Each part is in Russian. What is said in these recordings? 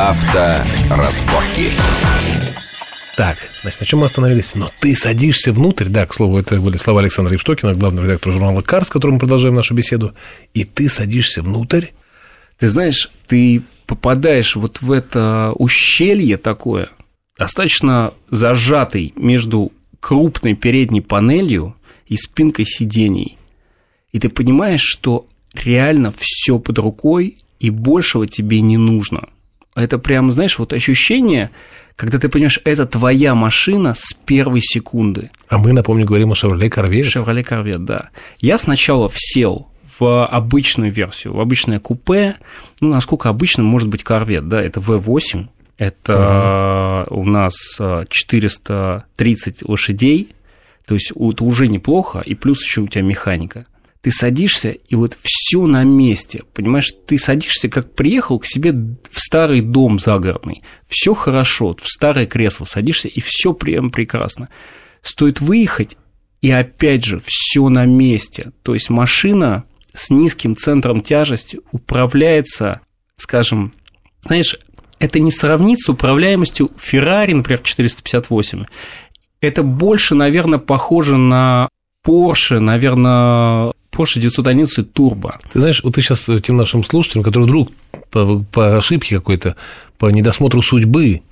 Авторазборки. Так, значит, на чем мы остановились? Но ты садишься внутрь, да, к слову, это были слова Александра Евштокина, главного редактора журнала «Кар», с которым мы продолжаем нашу беседу, и ты садишься внутрь. Ты знаешь, ты попадаешь вот в это ущелье такое, достаточно зажатый между крупной передней панелью и спинкой сидений. И ты понимаешь, что реально все под рукой, и большего тебе не нужно. Это прям, знаешь, вот ощущение, когда ты понимаешь, это твоя машина с первой секунды. А мы, напомню, говорим о Chevrolet Corvette. Chevrolet Corvette, да. Я сначала всел в обычную версию, в обычное купе, ну, насколько обычно может быть Corvette, да, это V8, это угу. у нас 430 лошадей, то есть это уже неплохо, и плюс еще у тебя механика – ты садишься, и вот все на месте. Понимаешь, ты садишься, как приехал к себе в старый дом загородный. Все хорошо, в старое кресло садишься, и все прям прекрасно. Стоит выехать, и опять же, все на месте. То есть машина с низким центром тяжести управляется, скажем, знаешь, это не сравнить с управляемостью Ferrari, например, 458. Это больше, наверное, похоже на Porsche, наверное, Porsche 911 Turbo. Ты знаешь, вот ты сейчас тем нашим слушателям, которые вдруг по, по ошибке какой-то, по недосмотру судьбы,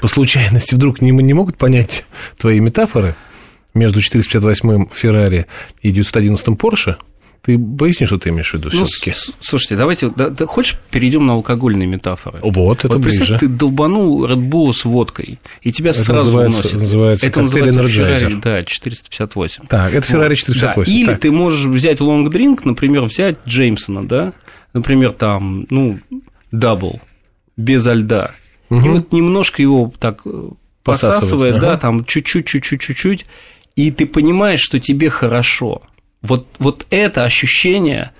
по случайности вдруг не, не могут понять твои метафоры между 458-м Ferrari и 911 Porsche – ты поясни, что ты имеешь в виду ну, все-таки. Слушайте, давайте, да, да, хочешь, перейдем на алкогольные метафоры? Вот, это вот, ближе. ты долбанул Red Bull с водкой, и тебя это сразу называется, уносит. Называется это называется Ferrari, да, 458. Так, это Ferrari 458. Да, или так. ты можешь взять long drink, например, взять Jameson'а, да, например, там, ну, double, без льда, угу. и вот немножко его так э, посасывает, ага. да, там чуть-чуть, чуть-чуть, чуть-чуть, и ты понимаешь, что тебе хорошо – вот, вот это ощущение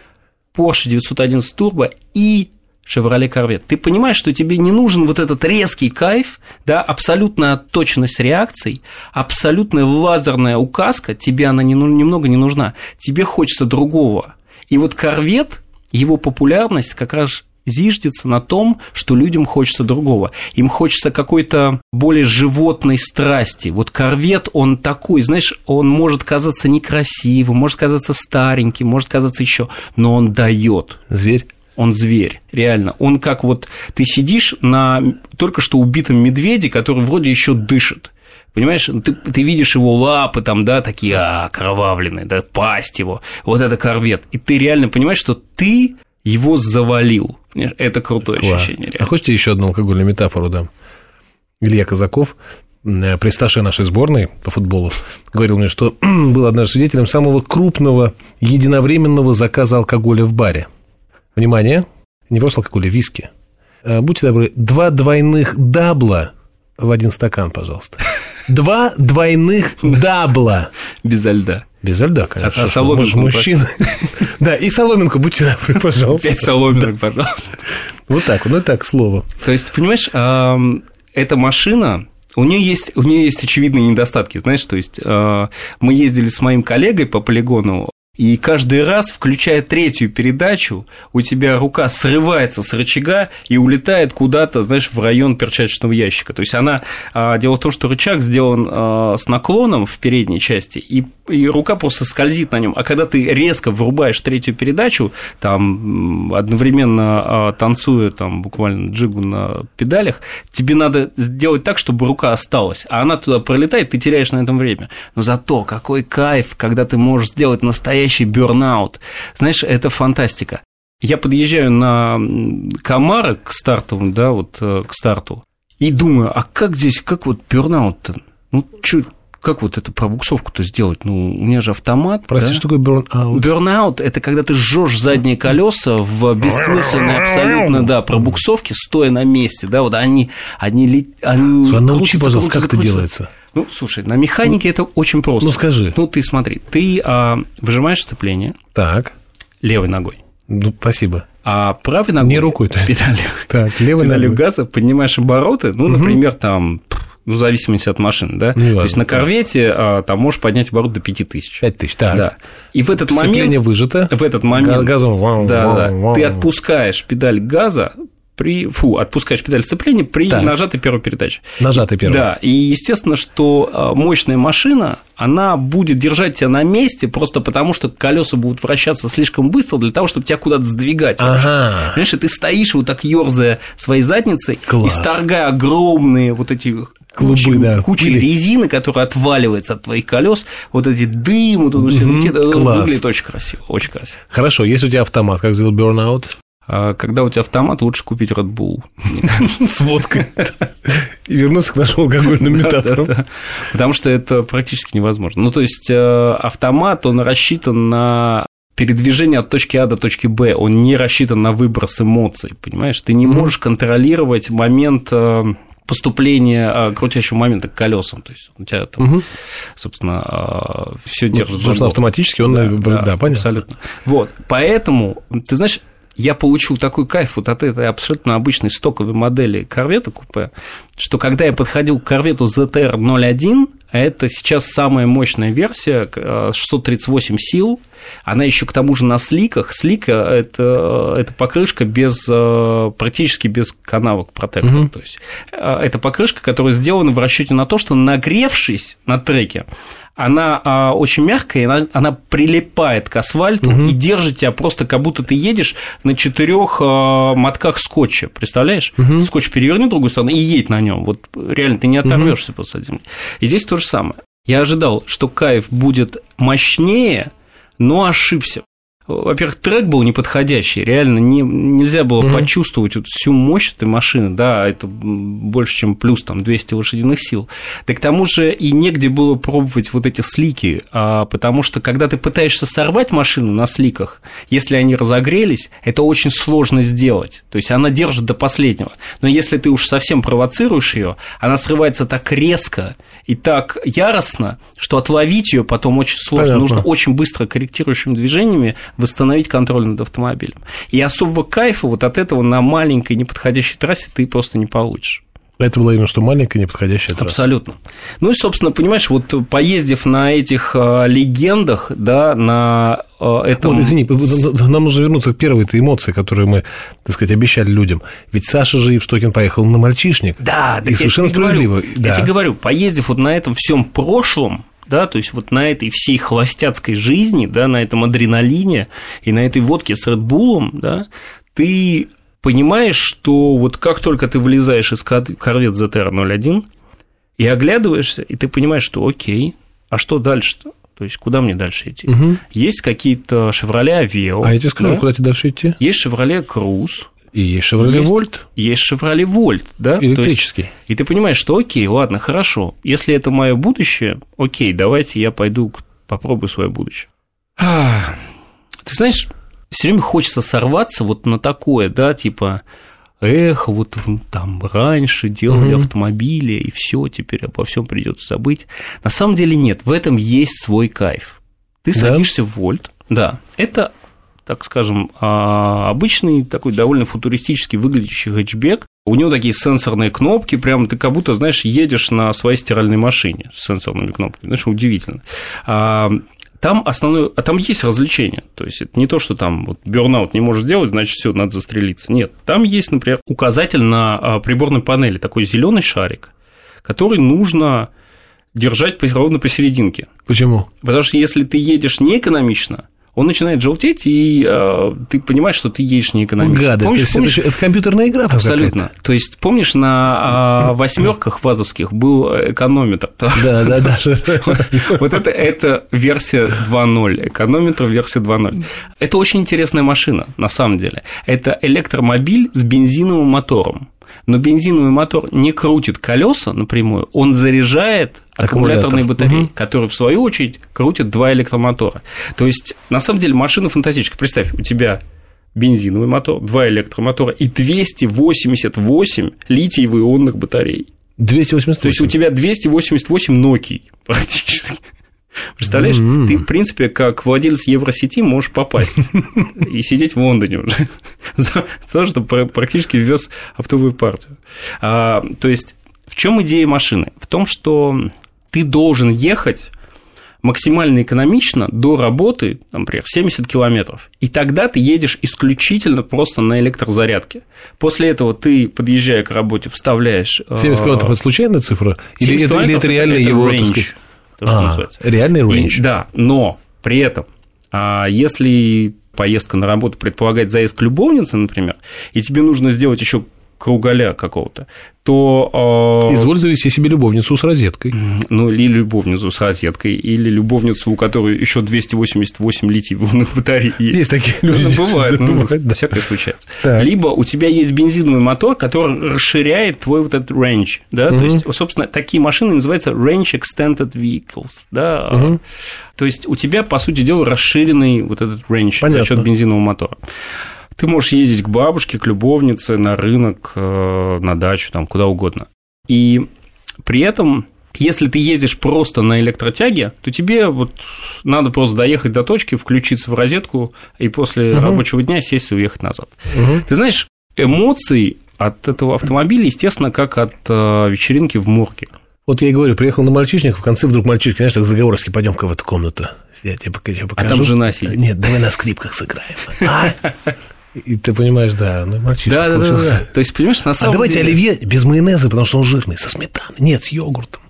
Porsche 911 Turbo и Chevrolet Corvette. Ты понимаешь, что тебе не нужен вот этот резкий кайф, да, абсолютная точность реакций, абсолютная лазерная указка, тебе она не, немного не нужна. Тебе хочется другого. И вот Corvette, его популярность как раз зиждется на том, что людям хочется другого. Им хочется какой-то более животной страсти. Вот корвет, он такой, знаешь, он может казаться некрасивым, может казаться стареньким, может казаться еще, но он дает. Зверь? Он зверь, реально. Он как вот ты сидишь на только что убитом медведе, который вроде еще дышит. Понимаешь, ты, ты видишь его лапы там, да, такие а, окровавленные, да, пасть его, вот это корвет. И ты реально понимаешь, что ты его завалил. Это крутое Класс. ощущение. Реально. А хочете еще одну алкогольную метафору дам? Илья Казаков, э, престаше нашей сборной по футболу, говорил мне, что был однажды свидетелем самого крупного единовременного заказа алкоголя в баре. Внимание, не просто алкоголя, виски. Э, будьте добры, два двойных дабла в один стакан, пожалуйста. Два двойных дабла. Без льда. Без льда, конечно. А, а соломинку мужчина. Да, и соломинку, будьте добры, пожалуйста. Пять соломинок, пожалуйста. Вот так, ну так, слово. То есть, понимаешь, эта машина, у нее есть, у нее есть очевидные недостатки, знаешь, то есть а, мы ездили с моим коллегой по полигону и каждый раз, включая третью передачу, у тебя рука срывается с рычага и улетает куда-то, знаешь, в район перчаточного ящика. То есть она... А, дело в том, что рычаг сделан а, с наклоном в передней части, и, и рука просто скользит на нем. А когда ты резко врубаешь третью передачу, там одновременно а, танцуя там буквально джигу на педалях, тебе надо сделать так, чтобы рука осталась. А она туда пролетает, ты теряешь на этом время. Но зато какой кайф, когда ты можешь сделать настоящий настоящий бернаут. Знаешь, это фантастика. Я подъезжаю на Камары к стартовому, да, вот э, к старту, и думаю, а как здесь, как вот бернаут-то? Ну, чё, как вот эту пробуксовку-то сделать? Ну, у меня же автомат. Прости, да? что такое бернаут? Бернаут – это когда ты жжешь задние колеса в бессмысленной абсолютно, да, пробуксовке, стоя на месте, да, вот они, они, они Слушай, а научи, пожалуйста, как это делается? Ну, слушай, на механике ну, это очень просто. Ну, скажи. Ну, ты смотри, ты а, выжимаешь сцепление. Так. Левой ногой. Ну, спасибо. А правой ногой... Не рукой. То есть. Педалью, так, левой педалью ногой. газа поднимаешь обороты, ну, угу. например, там ну, в зависимости от машины, да? Ну, То есть на корвете а, там можешь поднять оборот до 5000. 5000, так. Да. И в этот момент... выжато. В этот момент... Газом... Да, да. Ты отпускаешь педаль газа, при... Фу, отпускаешь педаль сцепления при Так. нажатой первой передаче. Нажатый первый. Да, и естественно, что а, мощная машина, она будет держать тебя на месте просто потому, что колеса будут вращаться слишком быстро для того, чтобы тебя куда-то сдвигать. Ага. Понимаешь, ты стоишь вот так ерзая своей задницей Класс. и сторгая огромные вот эти Клубы, кучи, да, пыли. резины, которая отваливается от твоих колес, вот эти дым, вот это все это класс. выглядит очень красиво, очень красиво. Хорошо, если у тебя автомат, как сделал Burnout? А когда у тебя автомат, лучше купить Red Bull. С водкой. И вернуться к нашим алкогольным метафорам. Потому что это практически невозможно. Ну, то есть э, автомат, он рассчитан на передвижение от точки А до точки Б, он не рассчитан на выброс эмоций, понимаешь? Ты не можешь контролировать момент э, поступления э, крутящего момента к колесам. То есть у тебя там, Мгм. собственно, все Ну, держит. за Собственно, голову. автоматически он, э, да, понятно. Абсолютно. Вот, поэтому, ты знаешь, я получил такой кайф вот от этой абсолютно обычной стоковой модели корвета купе, что когда я подходил к корвету ZR-01, а это сейчас самая мощная версия, э, 638 сил, она еще к тому же на сликах. Слика – это, это покрышка без, э, практически без канавок протектора. Мгм. То есть, э, это покрышка, которая сделана в расчете на то, что нагревшись на треке, она а, очень мягкая, она, она прилипает к асфальту Мгм. и держит тебя просто как будто ты едешь на четырех мотках скотча, представляешь? Мгм. Скотч переверни в другую сторону и едь на нем. Вот реально ты не оторвешься после земли. И здесь то же самое. Я ожидал, что кайф будет мощнее, но ошибся. Во-первых, трек был неподходящий, реально не, нельзя было Мгм. почувствовать вот всю мощь этой машины, да, это больше, чем плюс там 200 лошадиных сил. Да к тому же и негде было пробовать вот эти слики, а, потому что когда ты пытаешься сорвать машину на сликах, если они разогрелись, это очень сложно сделать, то есть она держит до последнего. Но если ты уж совсем провоцируешь ее, она срывается так резко и так яростно, что отловить ее потом очень сложно. Понятно. Нужно очень быстро корректирующими движениями восстановить контроль над автомобилем. И особого кайфа вот от этого на маленькой неподходящей трассе ты просто не получишь. Это было именно что маленькая неподходящая трасса. Абсолютно. Ну и, собственно, понимаешь, вот поездив на этих э, легендах, да, на э, этом... Вот, извини, нам нужно вернуться к первой этой эмоции, которую мы, так сказать, обещали людям. Ведь Саша же Евштокин поехал на мальчишник. Да, И так я совершенно тебе говорю, справедливо, Я да. тебе говорю, поездив вот на этом всем прошлом, да, то есть вот на этой всей холостяцкой жизни, да, на этом адреналине и на этой водке с Редбулом, да, ты понимаешь, что вот как только ты вылезаешь из кор- корвет ZR-01 и оглядываешься, и ты понимаешь, что окей, а что дальше-то? То есть куда мне дальше идти? Мгм. Есть какие-то Chevrolet Aveo, А я тебе скажу, да? куда тебе дальше идти? есть Chevrolet Cruze, И есть Chevrolet. Volt есть Chevrolet Volt, да? То есть- электрический. и ты понимаешь, что окей, ладно, хорошо. Если это мое будущее, окей, давайте я пойду попробую свое будущее. А, Ты знаешь, все время хочется сорваться вот на такое, да, типа, эх, вот там раньше делали Мгм. автомобили, и все, теперь обо всем придется забыть. На самом деле нет, в этом есть свой кайф. Ты Да? садишься в вольт, да, это так скажем, а, обычный такой довольно футуристически выглядящий хэтчбек. У него такие сенсорные кнопки, прям ты как будто, знаешь, едешь на своей стиральной машине с сенсорными кнопками. Знаешь, удивительно. А, Там основное, а там есть развлечение. То есть это не то, что там вот бернаут не можешь сделать, значит, все, надо застрелиться. Нет, там есть, например, указатель на а, приборной панели, такой зеленый шарик, который нужно держать ровно посерединке. Почему? Потому что если ты едешь неэкономично, он начинает желтеть, и э, ты понимаешь, что ты едешь неэкономично. Гады, Помнишь, то есть помнишь- Это, это компьютерная игра Абсолютно. То есть, помнишь, на восьмерках вазовских был эконометр? Да, да, да. Вот это, это версия 2.0, эконометр версия 2.0. Это очень интересная машина, на самом деле. Это электромобиль с бензиновым мотором. Но бензиновый мотор не крутит колеса напрямую, он заряжает аккумуляторные Аккумулятор. батареи, Мгм. которые, в свою очередь, крутят два электромотора. То есть, на самом деле, машина фантастическая. Представь, у тебя бензиновый мотор, два электромотора и 288 литиево-ионных батарей. 288. То есть у тебя 288 Nokia практически. Представляешь, М. ты, в принципе, как владелец Евросети можешь попасть и сидеть в Лондоне уже за то, что пр- практически ввез оптовую партию. А, то есть, в чем идея машины? В том, что ты должен ехать максимально экономично до работы, например, 70 километров. И тогда ты едешь исключительно просто на электрозарядке. После этого ты, подъезжая к работе, вставляешь... 70 километров – это случайная цифра? Или это, или это реально это его, range, так сказать... То, что а, называется. Реальный. И, да, но при этом, а если поездка на работу предполагает заезд к любовнице, например, и тебе нужно сделать еще кругаля какого-то, то... Э, Изволь завести себе любовницу с розеткой. Ну, или любовницу с розеткой, или любовницу, у которой еще 288 литиевых батарей есть. Есть такие ну, люди. Ну, бывает, ну, бывает да. всякое случается. Так. Либо у тебя есть бензиновый мотор, который расширяет твой вот этот range, да, угу. то есть, собственно, такие машины называются range extended vehicles, да, угу. то есть у тебя, по сути дела, расширенный вот этот range Понятно. за счет бензинового мотора. Ты можешь ездить к бабушке, к любовнице, на рынок, э, на дачу, там, куда угодно. И при этом если ты ездишь просто на электротяге, то тебе вот надо просто доехать до точки, включиться в розетку и после угу. рабочего дня сесть и уехать назад. Угу. Ты знаешь, эмоций от этого автомобиля, естественно, как от э, вечеринки в морге. Вот я и говорю, приехал на мальчишник, в конце вдруг мальчишник, знаешь, так заговорски, пойдем-ка в эту комнату. Я тебе покажу. А там жена сидит. Нет, давай на скрипках сыграем. А? И ты понимаешь, да, ну мальчишка да, да, да, да. То есть, понимаешь, на самом А давайте деле... оливье без майонеза, потому что он жирный, со сметаной. Нет, с йогуртом.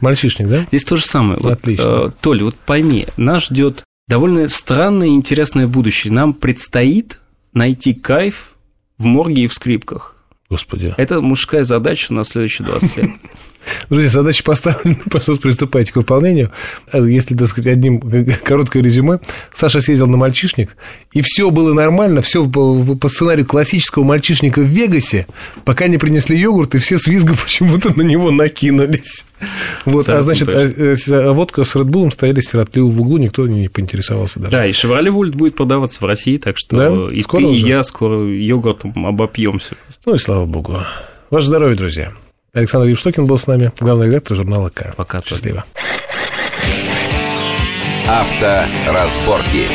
Мальчишник, да? Здесь то же самое. Отлично. Вот, э, Толя, вот пойми, нас ждет довольно странное и интересное будущее. Нам предстоит найти кайф в морге и в скрипках. Господи. Это мужская задача на следующие 20 лет. Друзья, задача поставлена, пожалуйста, приступайте к выполнению. Если, так сказать, одним короткое резюме, Саша съездил на мальчишник, и все было нормально, все по сценарию классического мальчишника в Вегасе, пока не принесли йогурт, и все с визгом почему-то на него накинулись. Вот, а значит, а, э, а водка с Редбулом стояли сиротливо в углу, никто не поинтересовался даже. Да, и Шевроле Вольт будет продаваться в России, так что да? и скоро ты, уже? и я скоро йогуртом обопьемся. Ну и слава богу. Ваше здоровье, друзья. Александр Евштокин был с нами, главный редактор журнала «К». Пока. Счастливо. Авторазборки.